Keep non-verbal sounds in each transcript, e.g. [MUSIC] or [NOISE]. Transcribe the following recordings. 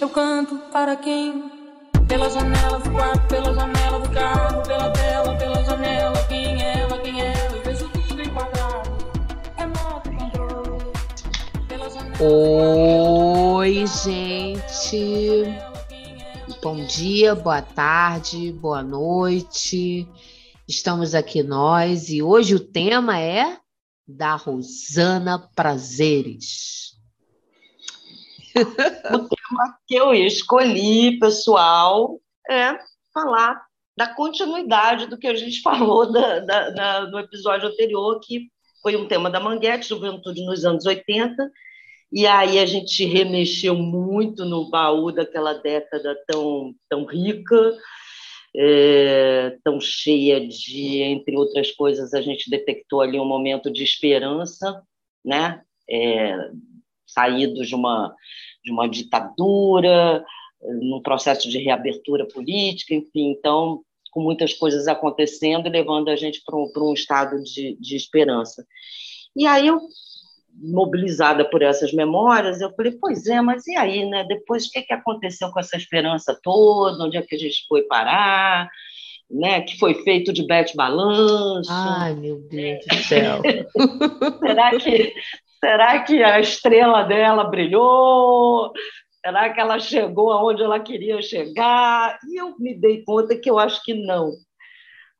Eu canto para quem? Pela janela do quarto, pela janela do carro, pela tela, pela janela. Quem é ela, quem é ela? Eu vejo tudo enquadrado. Remoto controle. Pela janela. Oi, gente. Bom dia, boa tarde, boa noite. Estamos aqui nós e hoje o tema é da Rosana Prazeres. [LAUGHS] Tema que eu escolhi, pessoal, é falar da continuidade do que a gente [LAUGHS] falou da, da, da, no episódio anterior, que foi um tema da Manguete, Juventude nos anos 80, e aí a gente remexeu muito no baú daquela década tão, tão rica, é, tão cheia de, entre outras coisas, a gente detectou ali um momento de esperança, né? É, saídos de uma, de uma ditadura, num processo de reabertura política, enfim, então, com muitas coisas acontecendo e levando a gente para um, para um estado de, de esperança. E aí eu mobilizada por essas memórias, eu falei, pois é, mas e aí, né? Depois, o que, que aconteceu com essa esperança toda? Onde é que a gente foi parar? Né, que foi feito de Bete Balanço. Ai, meu Deus do céu. [LAUGHS] será, que, será que a estrela dela brilhou? Será que ela chegou aonde ela queria chegar? E eu me dei conta que eu acho que não.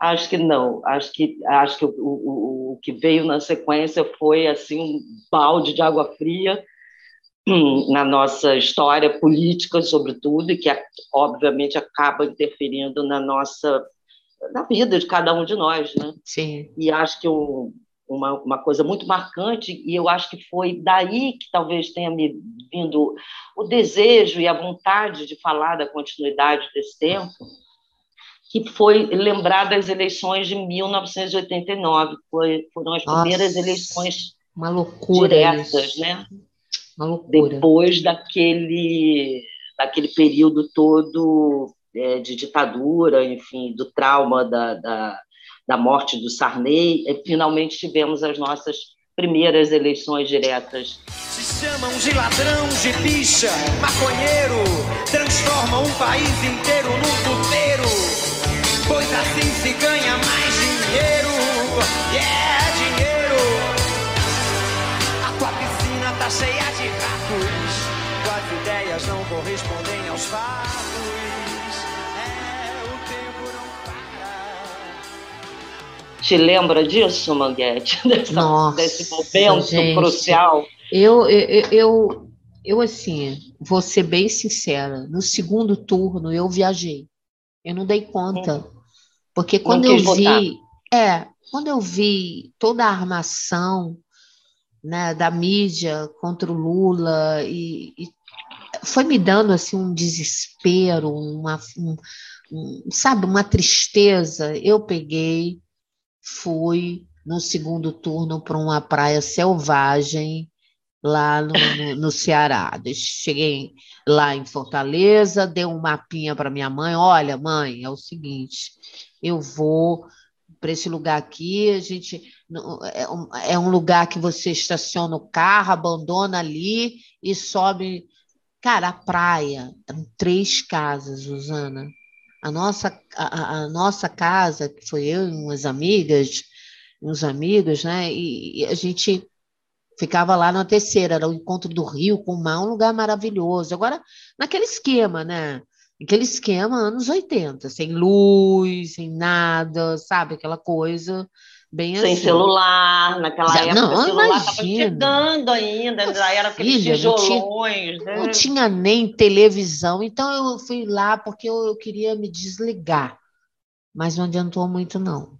Acho que não. Acho que, acho que o, o, o que veio na sequência foi assim um balde de água fria hum, na nossa história política, sobretudo, e que obviamente acaba interferindo na nossa na vida de cada um de nós, né? Sim. E acho que um, uma, uma coisa muito marcante, e eu acho que foi daí que talvez tenha me vindo o desejo e a vontade de falar da continuidade desse tempo, que foi lembrar das eleições de 1989, foi, foram as Nossa, primeiras eleições uma loucura diretas, isso. né? Uma loucura. Depois daquele, daquele período todo é, de ditadura, enfim, do trauma da, da, da morte do Sarney, finalmente tivemos as nossas primeiras eleições diretas. Se chamam de ladrão, de bicha, maconheiro, transformam um país inteiro num puteiro, pois assim se ganha mais dinheiro, yeah, dinheiro. A tua piscina tá cheia de ratos, tuas ideias não correspondem aos fatos. Te lembra disso, Manguete? [LAUGHS] Dessa, Nossa, desse momento gente. crucial? Eu, eu, eu, eu, assim, vou ser bem sincera, no segundo turno eu viajei. Eu não dei conta. Porque quando eu quis votar. vi, é, quando eu vi toda a armação, né, da mídia contra o Lula e, e foi me dando assim um desespero, uma, um- um, sabe, uma tristeza. Eu peguei, fui no segundo turno para uma praia selvagem lá no, no, no Ceará. Cheguei lá em Fortaleza, dei um mapinha para minha mãe. Olha, mãe, é o seguinte, eu vou para esse lugar aqui, a gente é um, é um lugar que você estaciona o carro, abandona ali e sobe. Cara, a praia, eram três casas, Rosana. A nossa, a, a- nossa casa, que foi eu e umas amigas, uns amigos, né? E, e a gente ficava lá na terceira, era o encontro do Rio com o mar, um lugar maravilhoso. Agora, naquele esquema, né? Aquele esquema anos 80, sem luz, sem nada, sabe? Aquela coisa bem Sem assim. celular, naquela Já- época não, o celular estava chegando ainda, já era aqueles Filha, não tinha- tijolões, né? Não tinha nem televisão, então eu fui lá porque eu, eu queria me desligar. Mas não adiantou muito, não.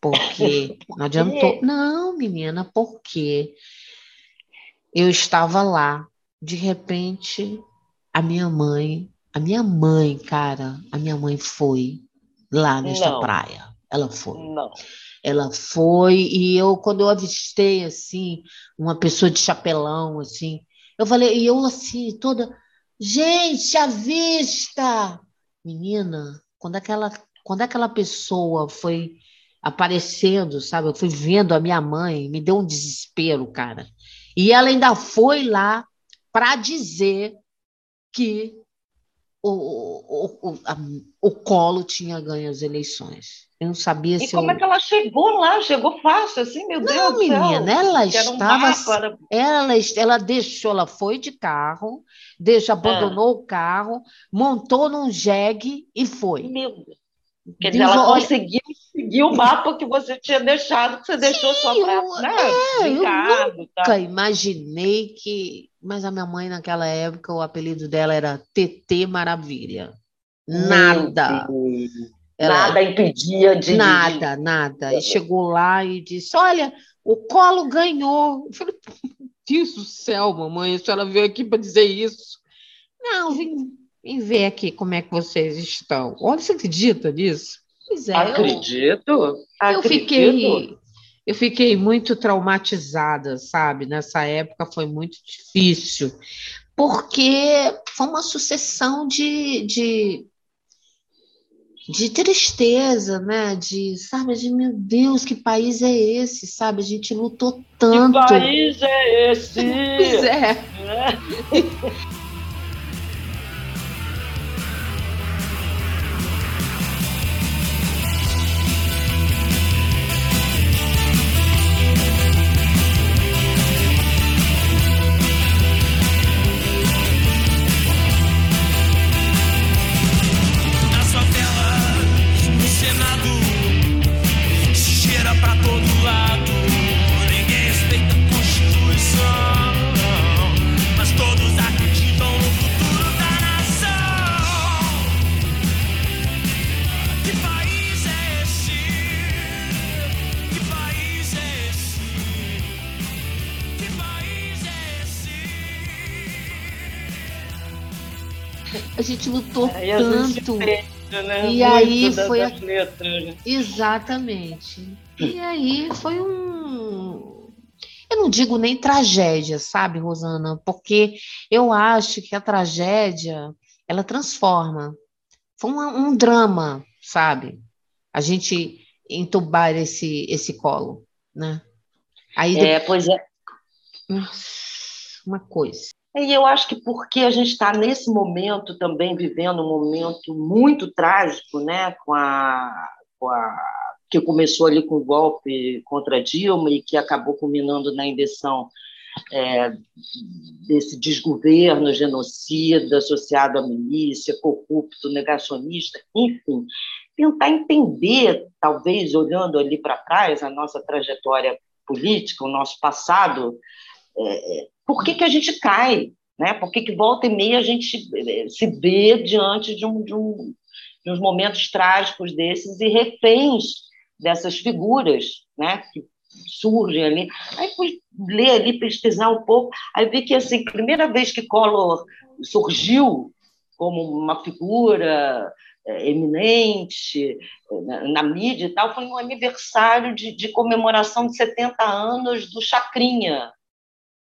Porque [LAUGHS] não adiantou. Não, menina, porque eu estava lá, de repente, a minha mãe, a minha mãe, cara, a minha mãe foi lá nesta Não. praia. Ela foi. Não. Ela foi, e eu, quando eu avistei, assim, uma pessoa de chapelão, assim, eu falei, e eu, assim, toda, gente, à vista! Menina, quando aquela, quando aquela pessoa foi aparecendo, sabe, eu fui vendo a minha mãe, me deu um desespero, cara. E ela ainda foi lá para dizer que o, o, o, a, o Colo tinha ganho as eleições. Eu não sabia E se como eu... é que ela chegou lá? Chegou fácil, assim, meu Deus Não, do céu. menina, ela um estava. mapa, era- Ela, ela deixou, ela foi de carro, deixou, abandonou o carro, montou num jegue e foi. Meu Deus. Quer dizer, ela conseguiu seguir o mapa que você tinha deixado, que você deixou só para né, é, eu recado, tá? Nunca imaginei que. Mas a minha mãe, naquela época, o apelido dela era TT Maravilha. Nada. Ela- Nada impedia de. Nada, nada. E chegou lá e disse: Olha, o Colo ganhou. Eu falei: "Meu Deus do céu, mamãe, a senhora veio aqui para dizer isso. Não, vim, vim ver aqui como é que vocês estão. Olha, você acredita nisso? Pois é, eu, Acredito. eu acredito. fiquei. Eu fiquei muito traumatizada, sabe? Nessa época foi muito difícil, porque foi uma sucessão de, de, de tristeza, né? De, sabe, de meu Deus, que país é esse, sabe? A gente lutou Que tanto. país é esse? [LAUGHS] Pois é. Né? [LAUGHS] gente lutou Aí a gente tanto. né? E Muito aí foi a- letras? Exatamente. E aí foi um. Eu não digo nem tragédia, sabe, Rosana? Porque eu acho que a tragédia ela transforma. Foi um, um drama, sabe? A gente entubar esse, esse colo, né? Aí É, pois é. depois, uma coisa. E eu acho que porque a gente está nesse momento também vivendo um momento muito trágico, né, com a, com a que começou ali com o golpe contra Dilma e que acabou culminando na eleição é, desse desgoverno genocida associado à milícia, corrupto, negacionista, enfim, tentar entender, talvez olhando ali para trás a nossa trajetória política, o nosso passado, é, por que, que a gente cai, né? Por que, que volta e meia a gente eh, se vê diante de, um, de, um, de uns momentos trágicos desses e reféns dessas figuras, né? Que surgem ali. Aí fui ler ali, pesquisar um pouco, aí vi que, assim, primeira vez que Collor surgiu como uma figura eh, eminente eh, na, na mídia e tal, foi no aniversário de, de comemoração de 70 anos do Chacrinha,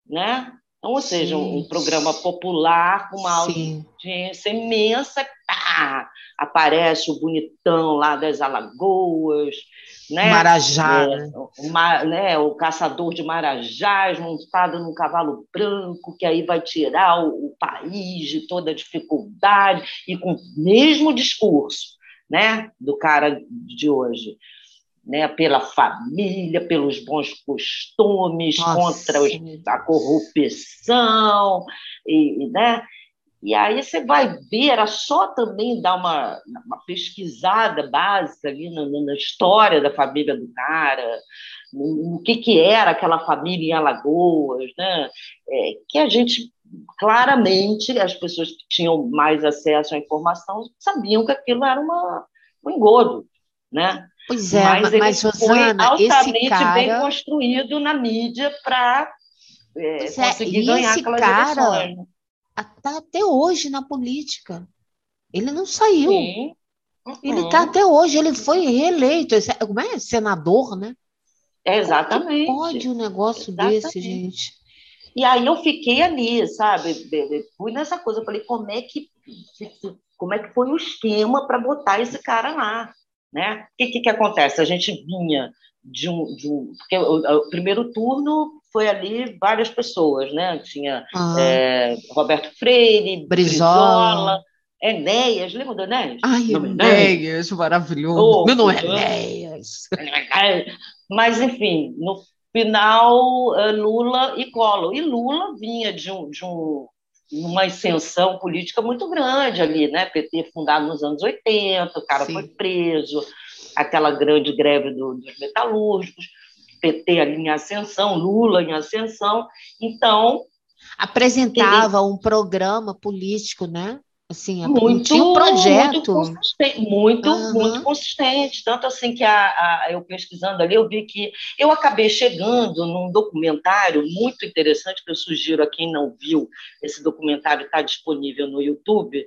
né? Então, ou seja, um, um programa popular com uma Sim, audiência imensa, tá, aparece o bonitão lá das Alagoas, né? Marajá, É, né? o, ma- né, o caçador de marajás montado num cavalo branco, que aí vai tirar o, o país de toda a dificuldade, e com o mesmo discurso né, do cara de hoje. Né, pela família, pelos bons costumes, Nossa, contra os- a corrupção, e, e, né? E aí você vai ver, era só também dar uma, uma pesquisada básica ali na, na história da família do cara, no, no que, que era aquela família em Alagoas, né? É, que a gente, claramente, as pessoas que tinham mais acesso à informação sabiam que aquilo era uma, um engodo, né? Pois é, mas mas, ele Rosana, altamente bem cara. construído na mídia para Pois é, conseguir e ganhar esse aquelas cara- eleições. né? Está até hoje na política. Ele não saiu. Sim. Ele Uhum. está até hoje, ele foi reeleito. Como é? Senador, né? É, Exatamente. Pode um negócio Exatamente. desse, gente. E aí eu fiquei ali, sabe? Fui nessa coisa, eu falei, como é que, como é que foi o esquema para botar esse cara lá? Né? O que, que, acontece? A gente vinha de um, de um porque o, o primeiro turno foi ali várias pessoas, né? Tinha Ah. é, Roberto Freire, Brizola. Brizola, Enéas, lembra do Enéas? Ai, Enéas, maravilhoso. Oh, Meu nome é. Enéas. [LAUGHS] Mas, enfim, no final, eh, Lula e Collor. E Lula vinha de, um, de um, uma ascensão política muito grande ali, né? PT fundado nos anos 80, o cara Sim. foi preso, aquela grande greve do- dos metalúrgicos, PT ali em ascensão, Lula em ascensão. Então, Apresentava um programa político, né? Assim, muito, tinha um projeto. muito consistente, muito, Aham. muito consistente. Tanto assim que a, a- eu pesquisando ali, eu vi que eu acabei chegando num documentário muito interessante que eu sugiro a quem não viu. Esse documentário está disponível no YouTube,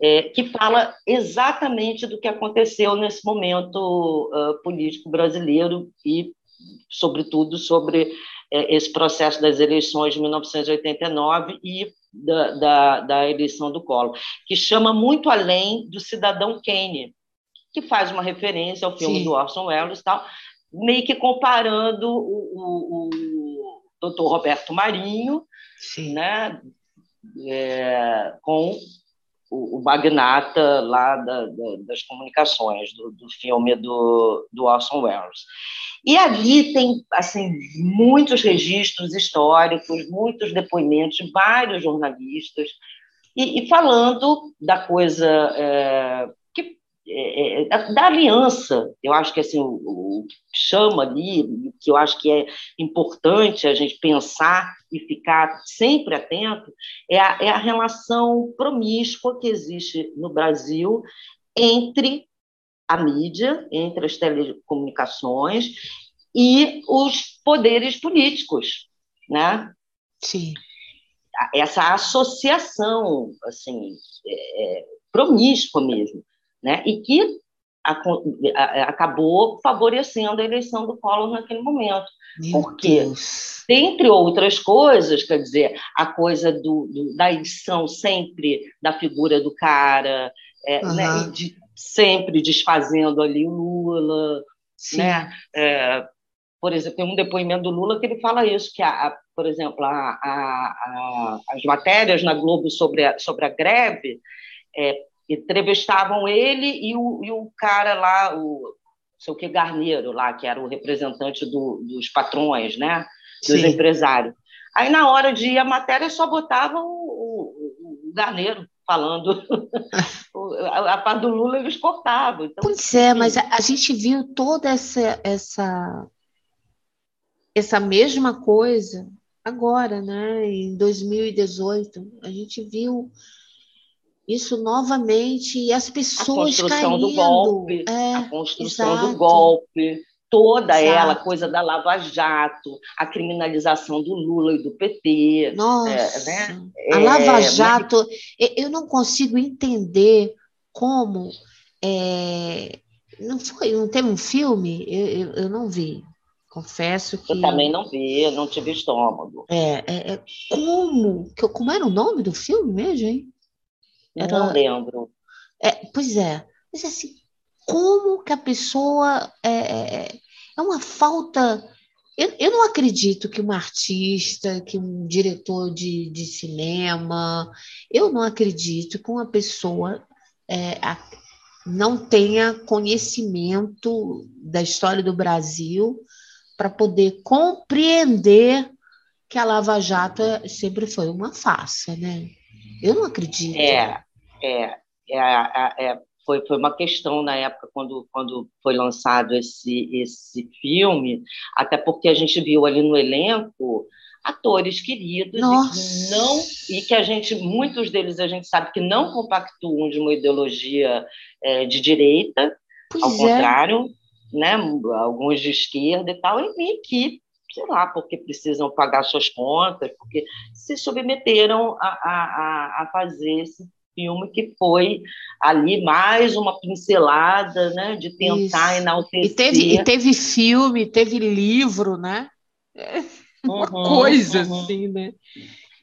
é, que fala exatamente do que aconteceu nesse momento ah, político brasileiro e, sobretudo, sobre esse processo das eleições de 1989 e da, da, da eleição do Collor que chama muito além do Cidadão Kane, que faz uma referência ao filme Sim. do Orson Welles e tal, meio que comparando o, o, o doutor Roberto Marinho Sim. né, é, com o, magnata lá da- da- das comunicações, do, do filme do, do Orson Welles. E ali tem assim muitos registros históricos, muitos depoimentos de vários jornalistas, e, e falando da coisa é, é, é, da, da aliança. Eu acho que assim, o, o que chama ali, que eu acho que é importante a gente pensar e ficar sempre atento, é a, é a relação promíscua que existe no Brasil entre a mídia, entre as telecomunicações e os poderes políticos, né? Sim. essa associação assim é, é, promíscua mesmo, né? E que a- a- acabou favorecendo a eleição do Collor naquele momento. Meu Por quê? Deus. Dentre outras coisas, quer dizer, a coisa do, do- da edição sempre da figura do cara, é, né? Aham. E de sempre desfazendo ali o Lula, Sim. né? É, por exemplo, tem um depoimento do Lula que ele fala isso, que, a, a- por exemplo, a- as matérias na Globo sobre a, sobre a greve é, entrevistavam ele e o, e o cara lá, o sei o que, Garneiro, lá, que era o representante do- dos patrões, né? dos Sim. empresários. Aí, na hora de ir a matéria, só botava o, o- o Garneiro falando. [LAUGHS] A, a parte do Lula eles cortavam. Então, Pois é, assim, mas a, a gente viu toda essa, essa, essa mesma coisa agora, né? Em 2018, a gente viu isso novamente e as a pessoas construção caindo. do golpe, É, a construção exato. do golpe, toda ela, a Exato. coisa da Lava Jato, a criminalização do Lula e do PT. nossa, né? a É, Lava mas- Jato, e- eu não consigo entender como é, não foi, não teve um filme, eu, eu, eu não vi. Confesso que Eu também não vi, não tive estômago. É, é, é, como, como era o nome do filme mesmo, hein? Era- Não lembro. É, pois é, mas assim, como que a pessoa é, é, é uma falta. Eu, eu não acredito que um artista, que um diretor de, de cinema, eu não acredito que uma pessoa é, a- não tenha conhecimento da história do Brasil para poder compreender que a Lava Jato é- sempre foi uma farsa, né? Eu não acredito. É, é, é, é, é, foi, foi uma questão na época quando, quando foi lançado esse, esse filme, até porque a gente viu ali no elenco atores queridos e que não e que a gente muitos deles a gente sabe que não compactuam de uma ideologia eh, de direita ao Pois é. contrário, né, alguns de esquerda e tal, e que, sei lá, porque precisam pagar suas contas, porque se submeteram a, a, a- fazer esse filme que foi ali mais uma pincelada né, de tentar Isso. enaltecer. E teve, e teve filme, teve livro, né? Uma Uhum, coisa uhum. assim, né?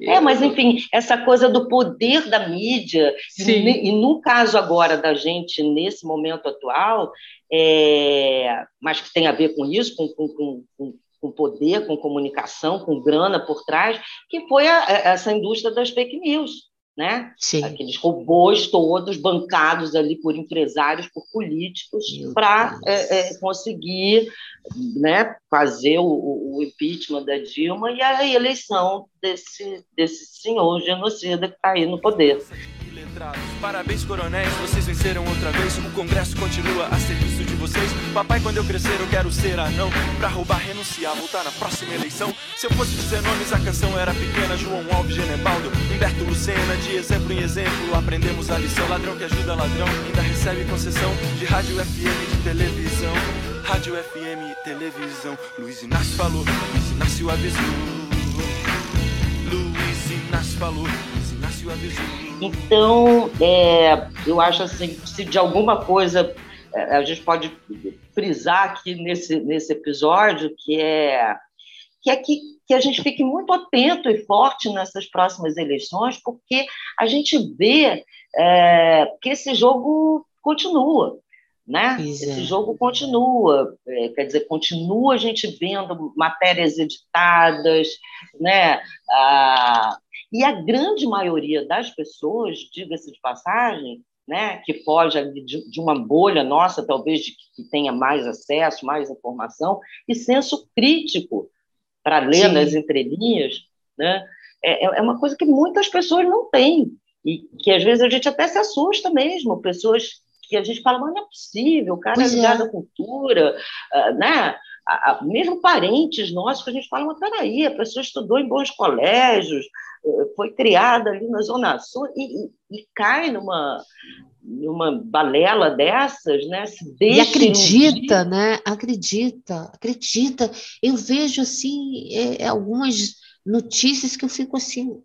É, mas enfim, essa coisa do poder da mídia, e, Sim. e no caso agora da gente, nesse momento atual, é, mas que tem a ver com isso, com, com, com, com- poder, com comunicação, com grana por trás, que foi a- a- essa indústria das fake news, né? Sim. Aqueles robôs todos bancados ali por empresários, por políticos, para Deus. conseguir né, fazer o, o- o impeachment da Dilma e a eleição desse, desse senhor genocida que está aí no poder. Parabéns, coronéis, vocês venceram outra vez. O Congresso continua a serviço de vocês. Papai, quando eu crescer, eu quero ser anão. Pra roubar, renunciar, voltar na próxima eleição. Se eu fosse dizer nomes, a canção era pequena. João Alves, Genebaldo, Humberto Lucena. De exemplo em exemplo, aprendemos a lição. Ladrão que ajuda ladrão, ainda recebe concessão de rádio FM de televisão. Rádio FM, televisão. Luiz Inácio falou, Luiz Inácio avisou. Luiz Inácio falou, Luiz Inácio. Então, é, eu acho assim, se de alguma coisa é, a gente pode frisar aqui nesse, nesse episódio, que é que é que, que a gente fique muito atento e forte nessas próximas eleições, porque a gente vê é, que esse jogo continua. Né? Pois é. Esse jogo continua, é, quer dizer, continua a gente vendo matérias editadas, né? Ah, e a grande maioria das pessoas, diga-se de passagem, né, que foge de, uma bolha nossa, talvez de que tenha mais acesso, mais informação, e senso crítico para ler Sim. nas entrelinhas, né, é, é uma coisa que muitas pessoas não têm, e que às vezes a gente até se assusta mesmo, pessoas que a gente fala, mas não é possível, o cara Pois é é. ligado à cultura, ah, né? A- a- mesmo parentes nossos que a gente fala, mas peraí, a pessoa estudou em bons colégios, eh, foi criada ali na Zona Sul e, e- e cai numa, numa balela dessas, né? Se E acredita, né? Acredita, acredita. Eu vejo assim é, é, algumas notícias que eu fico assim,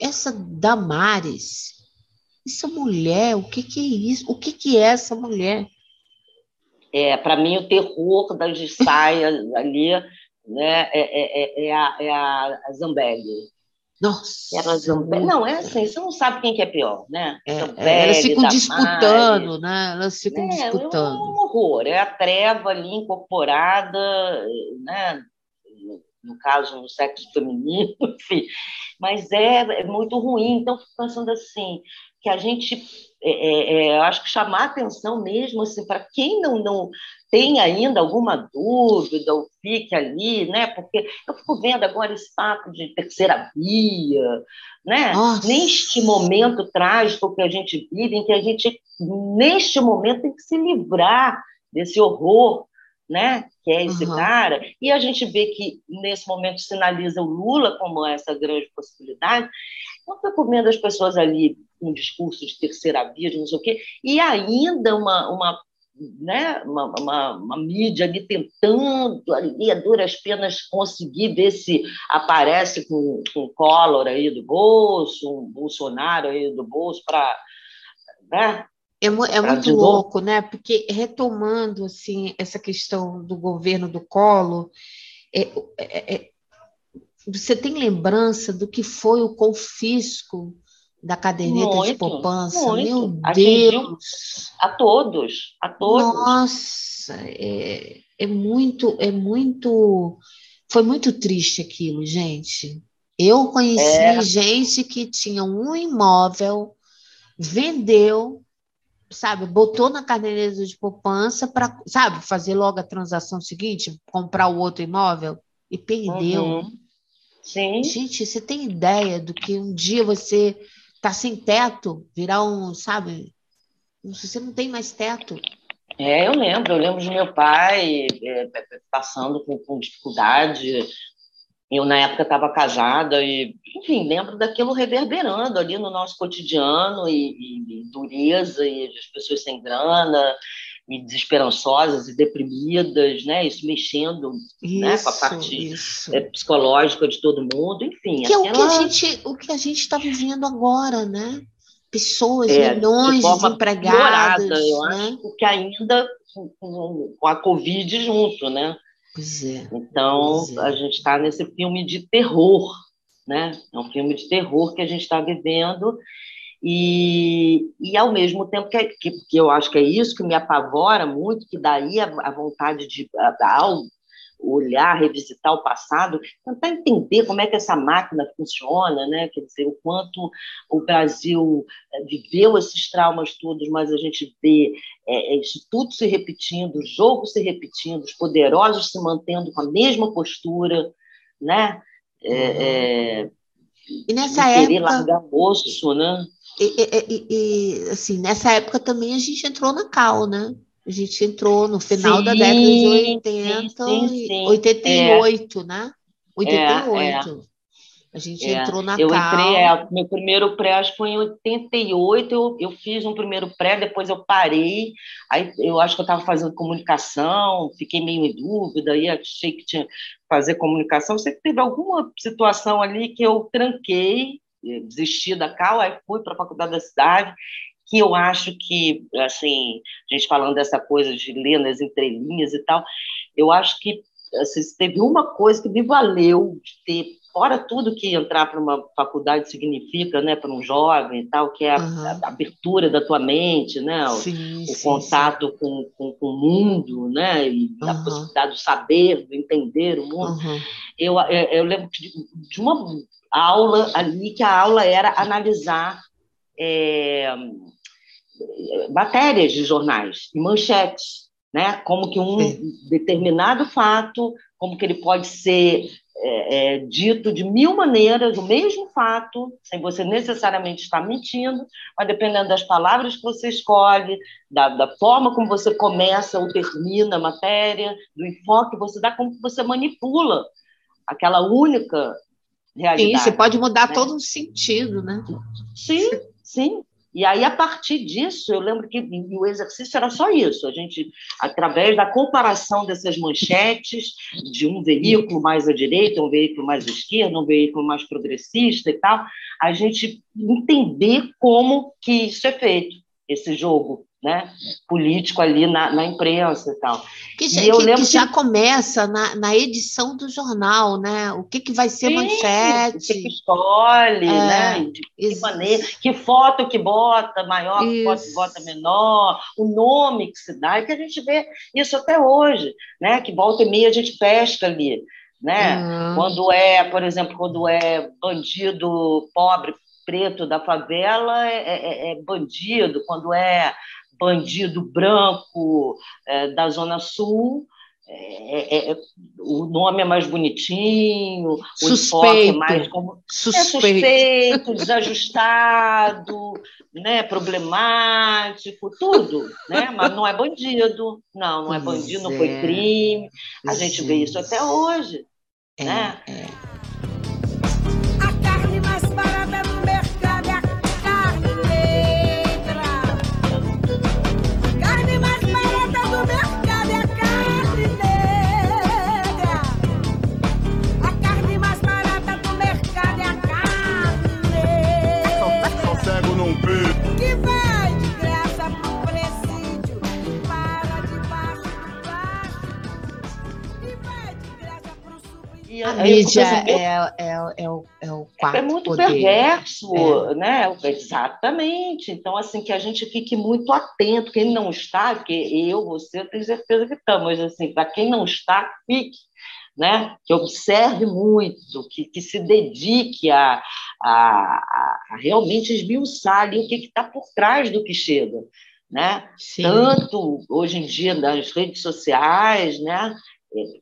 essa Damares, essa mulher, o que que é isso? O que que é essa mulher? É, para mim, o terror das saias ali né, é, é, é, é a, é a Zambelli. Nossa, Era Zambelli. Não, é assim, você não sabe quem que é pior, né? é, Zambelli, elas ficam Damares. disputando, né? Elas ficam É, é disputando. um horror, é a treva ali incorporada, né? no- caso, no sexo feminino, [LAUGHS] enfim. Mas é, é muito ruim. Então, fico pensando assim, que a gente, é, é, é, eu acho que chamar atenção mesmo, assim, para quem não, não tem ainda alguma dúvida, ou fique ali, né? Porque eu fico vendo agora esse papo de terceira via, né? Nossa. Neste momento trágico que a gente vive, em que a gente, neste momento, tem que se livrar desse horror, né? Que é esse Uhum. cara. E a gente vê que, nesse momento, sinaliza o Lula como essa grande possibilidade. Eu fico vendo as pessoas ali um discurso de terceira via, de não sei o quê, e ainda uma, uma né, uma, uma, uma mídia ali tentando, ali a duras penas, conseguir ver se aparece com, com o Collor aí do bolso, um Bolsonaro aí do bolso, para. Né? É, é muito louco, né? Porque retomando assim essa questão do governo do Collor, é, é- é- você tem lembrança do que foi o confisco da caderneta de Muito, poupança? muito. Meu Deus! A todos, a todos. Nossa, é, é muito, é muito, foi muito triste aquilo, gente. Eu conheci É. gente que tinha um imóvel, vendeu, sabe, botou na caderneta de poupança para, sabe, fazer logo a transação seguinte, comprar o outro imóvel e perdeu. Uhum. Sim. Gente, você tem ideia do que um dia você tá sem teto, virar um, sabe, você não tem mais teto. É, eu lembro, eu lembro de meu pai é, passando com, com dificuldade. Eu, na época, estava casada e, enfim, lembro daquilo reverberando ali no nosso cotidiano e, e- e dureza e as pessoas sem grana e desesperançosas e deprimidas, né? Isso mexendo né, com a Isso, parte isso. é, psicológica de todo mundo, enfim. Que é o que a gente, o que a gente está vivendo agora, né? Pessoas, É, de milhões forma desempregadas, piorada, eu né? acho que ainda com- com com a Covid junto, né? Pois é. Então, Pois é. a gente está nesse filme de terror, né? É um filme de terror que a gente está vivendo e, e ao mesmo tempo que, que, que, eu acho que é isso que me apavora muito, que daí a, a vontade de a, olhar, revisitar o passado, tentar entender como é que essa máquina funciona, né? Quer dizer, o quanto o Brasil eh, viveu esses traumas todos, mas a gente vê é, isso tudo se repetindo, o jogo se repetindo, os poderosos se mantendo com a mesma postura, né? É, uhum. é, e nessa época querer largar osso, né? E, e, e, assim, nessa época também a gente entrou na Cal, né? A gente entrou no final sim, da década de 80, sim, sim, 88, é. né? 88. É, é. A gente é. entrou na eu Cal. Entrei, é, meu primeiro pré acho que foi em 88, eu, eu fiz um primeiro pré, depois eu parei, aí eu acho que eu estava fazendo comunicação, fiquei meio em dúvida, aí achei que tinha que fazer comunicação, sei que teve alguma situação ali que eu tranquei, desisti da Cal, aí fui para a faculdade da cidade, que eu acho que, assim, a gente falando dessa coisa de ler nas entrelinhas e tal, eu acho que assim, teve uma coisa que me valeu de ter, fora tudo que entrar para uma faculdade significa, né, para um jovem e tal, que é a, uhum. a abertura da tua mente, né, sim, o, sim, contato sim. Com, com, com, o mundo, né, e uhum. a possibilidade do saber, do entender o mundo. Uhum. Eu, eu, eu lembro de, de uma aula ali, que a aula era analisar é, matérias de jornais e manchetes, né? Como que um Sim. determinado fato, como que ele pode ser é, é, dito de mil maneiras, o mesmo fato, sem você necessariamente estar mentindo, mas dependendo das palavras que você escolhe, da, da forma como você começa ou termina a matéria, do enfoque que você dá, como que você manipula aquela única realidade. Sim, você pode mudar né? todo o sentido, né? Sim, sim. E aí, a partir disso, eu lembro que o exercício era só isso. A gente, através da comparação dessas manchetes, de um veículo mais à direita, um veículo mais à esquerda, um veículo mais progressista e tal, a gente entender como que isso é feito, esse jogo né, político ali na, na imprensa e tal. Que já, que, que já que... começa na, na, edição do jornal, né? O que, que vai ser Sim, manchete. O que, que escolhe, é, né? De que maneira, que foto que bota maior, que foto que bota menor, o nome que se dá, e que a gente vê isso até hoje, né? Que volta e meia a gente pesca ali. Né? Uhum. Quando é, por exemplo, quando é bandido pobre, preto da favela, é, é, é bandido. Quando é bandido branco é, da Zona Sul, é, é, é o nome é mais bonitinho, suspeito. o é mais como suspeito, é suspeito desajustado, né, problemático, tudo, né? Mas não é bandido, não, não é bandido, não foi crime. A gente vê isso até hoje, né? A mídia é, é, é, o, é o quarto É muito poder. perverso, é. né? Exatamente. Então, assim, que a gente fique muito atento. Quem não está, porque eu, você, eu tenho certeza que estamos, assim, para quem não está, fique. Né? que observe muito, que, que se dedique a, a, a realmente esmiuçar ali o que está por trás do que chega. Né? Tanto hoje em dia nas redes sociais, né?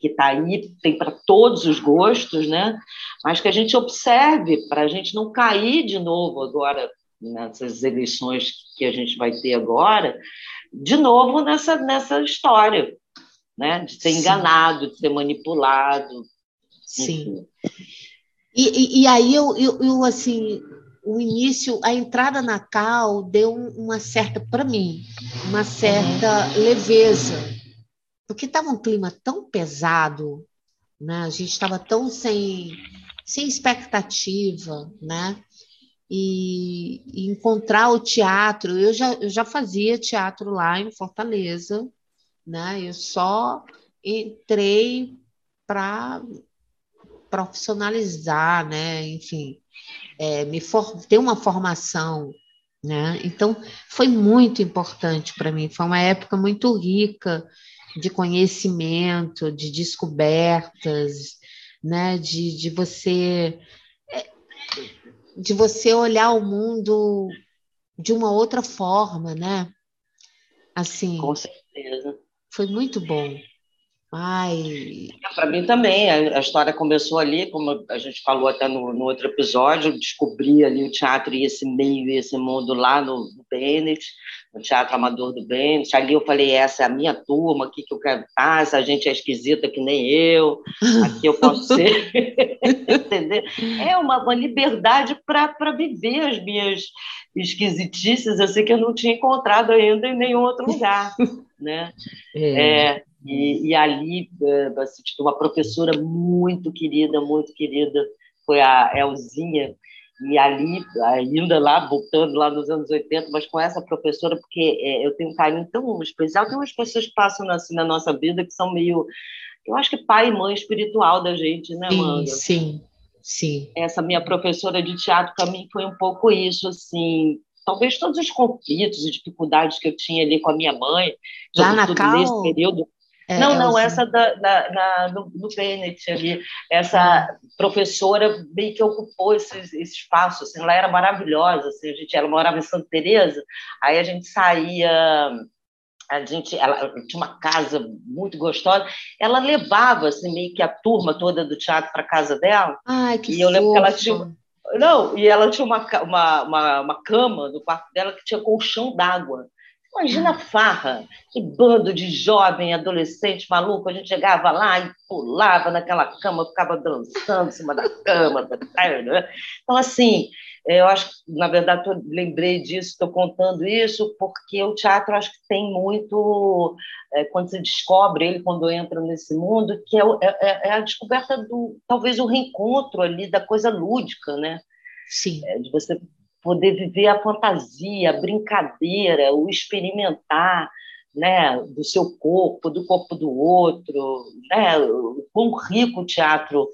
Que está aí, tem para todos os gostos, né? mas que a gente observe para a gente não cair de novo agora nessas eleições que a gente vai ter agora, de novo nessa, nessa história, né? de ser Sim. enganado, de ser manipulado. Sim. E, e, e, aí eu, eu, eu, assim, o início, a entrada na Cal deu uma certa, para mim, uma certa uhum. leveza porque estava um clima tão pesado, né? A gente estava tão sem, sem expectativa, né? E, e, encontrar o teatro, eu já, eu já fazia teatro lá em Fortaleza, né? Eu só entrei para profissionalizar, né? Enfim, é, me for, ter uma formação, né? Então, foi muito importante para mim. Foi uma época muito rica de conhecimento, de descobertas, né? De, de você de você olhar o mundo de uma outra forma, né? Assim. Com certeza. Foi muito bom. Ai. Para mim também, a, história começou ali, como a gente falou até no, no outro episódio, descobri ali o teatro e esse meio e esse mundo lá no, no Bennett, no Teatro Amador do Bennett. Ali eu falei, essa é a minha turma, aqui que eu quero estar, essa gente é esquisita que nem eu, aqui eu posso ser. [LAUGHS] Entendeu? É uma, uma liberdade para viver as minhas esquisitices, eu sei que eu não tinha encontrado ainda em nenhum outro lugar. Né? É. é e, e ali, eh, assim, tipo, uma professora muito querida, muito querida, foi a Elzinha, e ali, ainda lá, voltando lá nos anos 80, mas com essa professora, porque é, eu tenho um carinho tão especial, tem umas pessoas que passam assim na nossa vida que são meio, eu acho que pai e mãe espiritual da gente, né, Amanda? Sim, sim, sim. Essa minha professora de teatro, para mim, foi um pouco isso, assim, talvez todos os conflitos e dificuldades que eu tinha ali com a minha mãe, lá na Cal... nesse período, é, não, não, essa da, da, na, no, no Bennett ali, essa professora bem que ocupou esse, esse espaço, assim, ela era maravilhosa, assim, a gente, ela morava em Santa Teresa, aí a gente saía, a gente, ela tinha uma casa muito gostosa, ela levava assim, meio que a turma toda do teatro para casa dela, Ai, que e eu lembro que ela tinha não, e ela tinha uma, uma, uma, uma cama no quarto dela que tinha colchão d'água. Imagina a farra, que bando de jovem, adolescente, maluco. A gente chegava lá e pulava naquela cama, ficava dançando em cima da cama. Né? Então, assim, eu acho que, na verdade, eu lembrei disso, estou contando isso, porque o teatro acho que tem muito, é, quando se descobre ele, quando entra nesse mundo, que é, é, é, a descoberta do, talvez, o reencontro ali da coisa lúdica, né? Sim. É, de você poder viver a fantasia, a brincadeira, o experimentar né, do seu corpo, do corpo do outro, né, o quão rico o teatro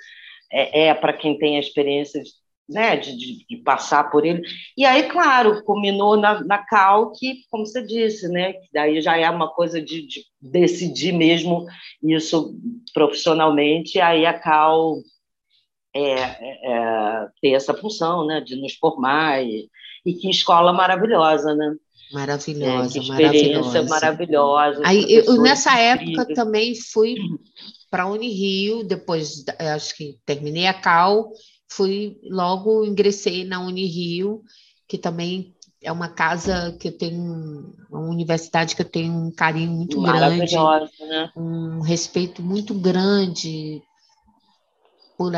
é, é para quem tem a experiência de, né, de, de, passar por ele. E aí, claro, culminou na, na Cal, que, como você disse, né, que daí já é uma coisa de, de decidir mesmo isso profissionalmente, aí a Cal é, é, é, ter essa função, né, de nos formar e, e que escola maravilhosa, né? Maravilhosa, é, experiência maravilhosa. maravilhosa. Aí, eu, nessa época também fui para a Unirio, depois acho que terminei a Cal, fui logo ingressei na Unirio, que também é uma casa que eu tenho, uma universidade que eu tenho um carinho muito grande, né? um respeito muito grande por,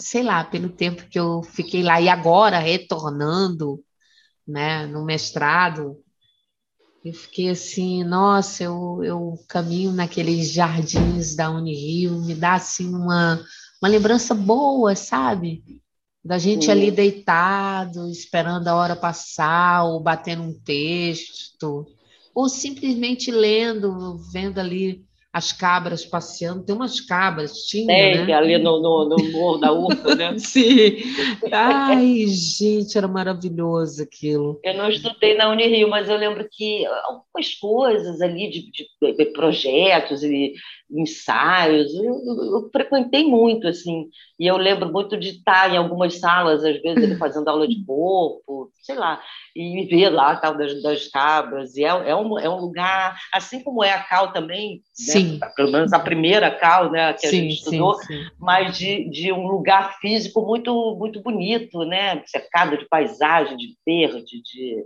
sei lá, pelo tempo que eu fiquei lá e agora retornando, né, no mestrado, eu fiquei assim, nossa, eu, eu caminho naqueles jardins da Unirio, me dá assim uma, uma lembrança boa, sabe? Da gente Sim. ali deitado, esperando a hora passar, ou batendo um texto, ou simplesmente lendo, vendo ali as cabras passeando. Tem umas cabras, tinha, Tem, né? ali no, no, no [LAUGHS] Morro da Urca, né? Sim. Ai, gente, era maravilhoso aquilo. Eu não estudei na Unirio, mas eu lembro que algumas coisas ali de, de, de projetos e ensaios, eu, eu, frequentei muito, assim, e eu lembro muito de estar em algumas salas, às vezes ele fazendo aula de corpo, sei lá, e ver lá tal das, das cabras, e é, é, um, é um lugar, assim como é a Cal também, né? pelo menos a primeira Cal, né, que a sim, gente estudou, sim, sim. mas de, de um lugar físico muito, muito bonito, né, cercado de paisagem, de verde, de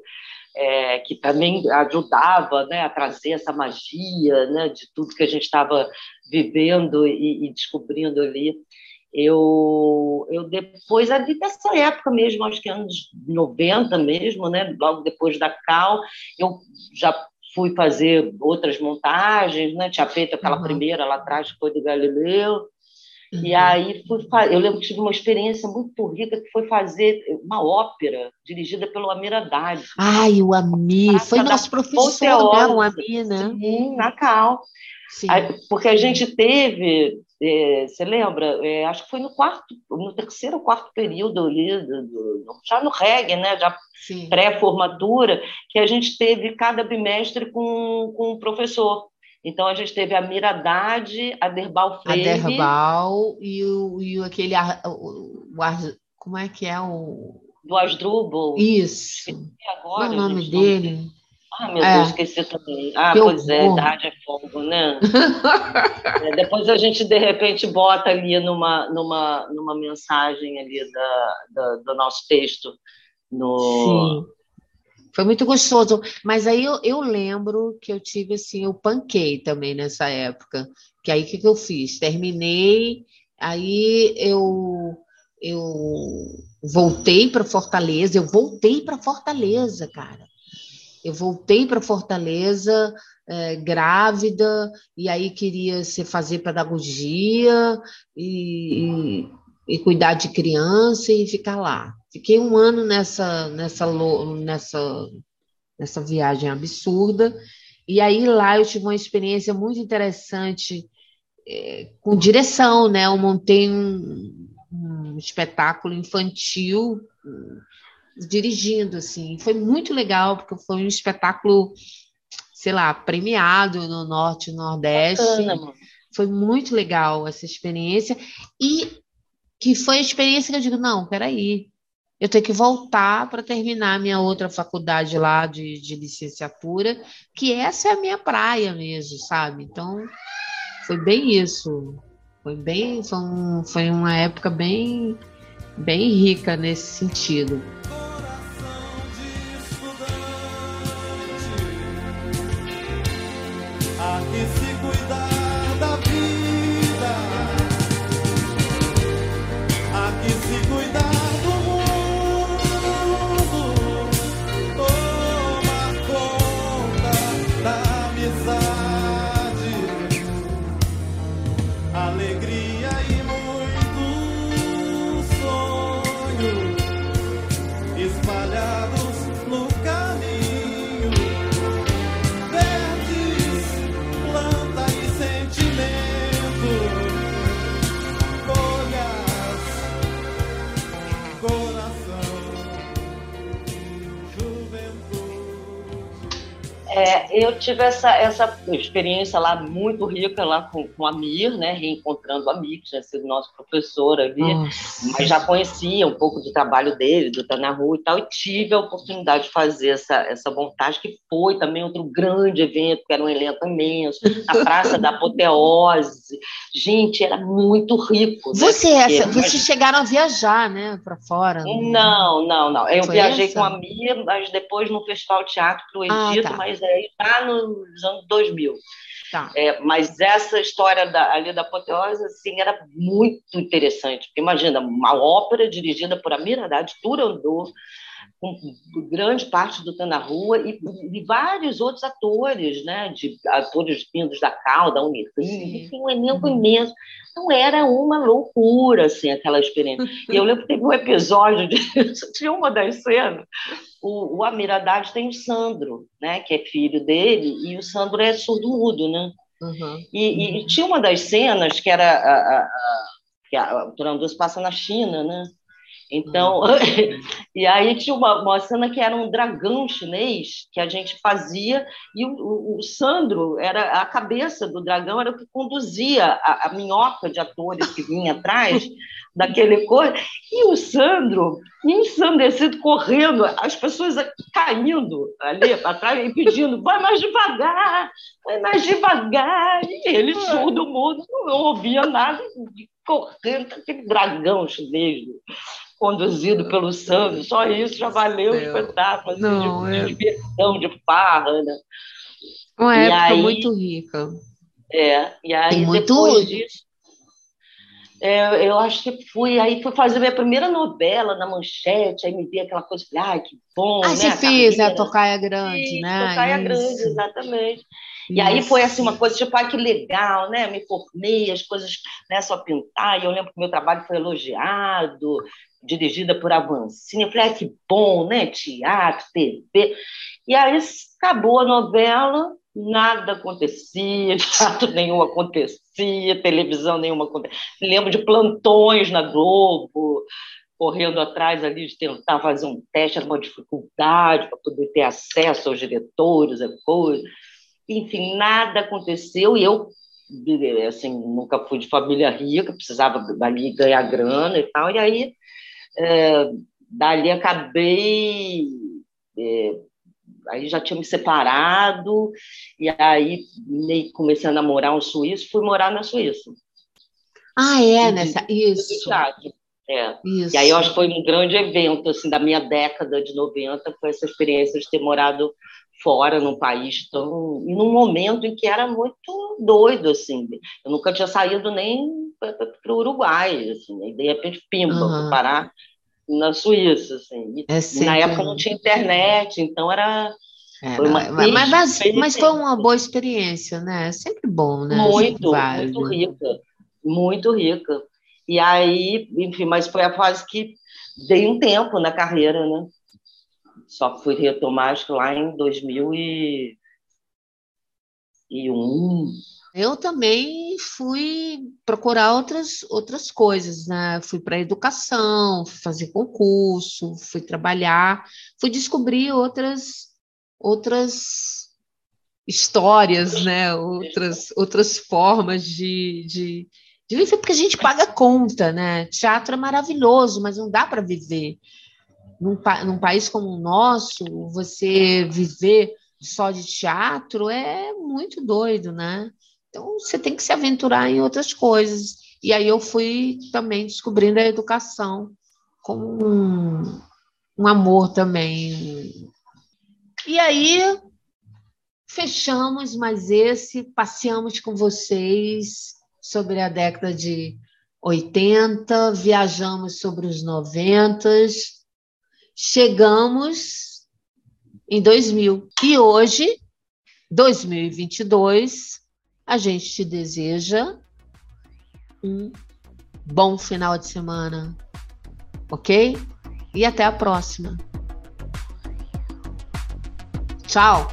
é, que também ajudava né, a trazer essa magia né, de tudo que a gente estava vivendo e, e, descobrindo ali. Eu, eu depois, ali dessa época mesmo, acho que anos 90 mesmo, né, logo depois da Cal, eu já fui fazer outras montagens, né, tinha feito aquela uhum. primeira lá atrás, que foi do Galileu, Uhum. E aí fui, eu lembro que tive uma experiência muito rica que foi fazer uma ópera dirigida pelo Amir Haddad. Ai, o Amir, foi nosso professor, né, o Amir, né? Sim, na Cal. Sim. Aí, porque a gente teve é, você lembra? É, acho que foi no quarto, no terceiro ou quarto período ali, já no reggae, né? Já pré-formatura, que a gente teve cada bimestre com, com um professor. Então a gente teve a Miradade, a Derbal Freire. A Derbal e, o, e aquele. O, o, como é que é o. Do Asdrubal. Isso. Agora, Qual é o nome dele? Não... Ah, meu é. Deus, esqueci também. Ah, que pois é, idade é fogo, né? [LAUGHS] é, depois a gente, de repente, bota ali numa, numa, numa mensagem ali da, da do nosso texto. No... Sim. Foi muito gostoso. Mas aí eu, eu lembro que eu tive, assim, eu panquei também nessa época. Que aí, o que, que eu fiz? Terminei, aí eu, eu voltei para Fortaleza, eu voltei para Fortaleza, cara eu voltei para Fortaleza é, grávida, e aí queria se fazer pedagogia e, e, e, cuidar de criança e ficar lá. Fiquei um ano nessa, nessa, nessa, nessa viagem absurda, e aí lá eu tive uma experiência muito interessante é, com direção, né? Eu montei um, um espetáculo infantil dirigindo, assim. Foi muito legal, porque foi um espetáculo, sei lá, premiado no Norte e Nordeste. Bacana, foi muito legal essa experiência. E que foi a experiência que eu digo, não, peraí, eu tenho que voltar para terminar minha outra faculdade lá de, de licenciatura, que essa é a minha praia mesmo, sabe? Então, foi bem isso. Foi bem, foi, um, foi uma época bem, bem rica nesse sentido. Tive essa, essa experiência lá muito rica lá com, com a Mir, né? Reencontrando a Mir, que tinha sido nosso professor ali, Nossa. mas já conhecia um pouco do trabalho dele, do Tanahu e tal, e tive a oportunidade de fazer essa, essa montagem, que foi também outro grande evento, que era um elenco imenso, na [LAUGHS] Praça da Apoteose. Gente, era muito rico. Né? Você, essa, vocês chegaram a viajar, né, para fora? Não, não, não. Eu foi viajei essa? com a Mir, mas depois no Festival Teatro para o Egito, ah, tá. mas aí já nos anos 2000. Tá. É, mas essa história da, ali da apoteose assim, era muito interessante. Imagina, uma ópera dirigida por Amir Haddad Turandot, com grande parte do Tá na Rua e, e, vários outros atores, né, de atores vindos da Cal, da Unirio, enfim, um elenco uhum. imenso. Então era uma loucura, assim, aquela experiência. [LAUGHS] E eu lembro que teve um episódio de [LAUGHS] tinha uma das cenas, o, o Amir Haddad tem o Sandro, né, que é filho dele, e o Sandro é surdo-mudo, né? Uhum. E, e, tinha uma das cenas que era a, a, a, que a, o Turandot passa na China, né? Então, uhum. [LAUGHS] e aí tinha uma, uma cena que era um dragão chinês que a gente fazia, e o, o, o Sandro era a cabeça do dragão, era o que conduzia a, a minhoca de atores que vinha atrás [LAUGHS] daquele coisa, e o Sandro, ensandecido, correndo, as pessoas caindo ali atrás e pedindo, vai mais devagar, vai mais devagar, e ele é. surdo mundo, não ouvia nada, correndo aquele dragão chinês conduzido pelo Sandro, só isso já valeu o espetáculo, assim, Não, de, é... de diversão, de farra, né? Uma e época aí, muito rica. É, e aí Tem muito... depois disso, é, eu acho que fui, aí fui fazer minha primeira novela na Manchete, aí me vi aquela coisa, ai, que bom, ah, né? você fez, né, a Tocaia Grande, Sim, né? Tocaia Grande, exatamente. E aí foi assim uma coisa tipo, ai que legal, né? Me formei, as coisas, né, só pintar. E eu lembro que meu trabalho foi elogiado, dirigida por Avancini. Eu falei, ai que bom, né? Teatro, TV. E aí acabou a novela, nada acontecia, [LAUGHS] teatro nenhum acontecia, televisão nenhuma acontecia. Lembro de plantões na Globo, correndo atrás ali de tentar fazer um teste, era uma dificuldade para poder ter acesso aos diretores, a coisa. Enfim, nada aconteceu e eu assim nunca fui de família rica, precisava dali ganhar grana e tal. E aí é, dali acabei é, aí já tinha me separado e aí comecei a namorar um suíço, fui morar na Suíça. Ah, é, nessa isso. É. Isso. E aí eu acho que foi um grande evento assim da minha década de 90, foi essa experiência de ter morado fora num país tão e num momento em que era muito doido assim. Eu nunca tinha saído nem para o Uruguai, assim, e de repente pimba, uhum. parar na Suíça, assim. É na época não tinha internet, então era é, foi uma mas, mas, mas, foi uma boa experiência, né? Sempre bom, né? Muito, muito rica, muito rica. E aí, enfim, mas foi a fase que dei um tempo na carreira, né? Só fui retomar, acho que lá em 2001. Eu também fui procurar outras, outras coisas, né? Fui para educação, fui fazer concurso, fui trabalhar, fui descobrir outras, outras histórias, né? Outras, outras formas de, de, de viver, porque a gente paga conta, né? Teatro é maravilhoso, mas não dá para viver. Num, num país como o nosso, você viver só de teatro é muito doido, né? Então você tem que se aventurar em outras coisas. E aí eu fui também descobrindo a educação como um, um amor também. E aí fechamos mais esse, passeamos com vocês sobre a década de 80, viajamos sobre os 90, chegamos em 2000. E hoje, 2022, a gente te deseja um bom final de semana, ok? E até a próxima. Tchau.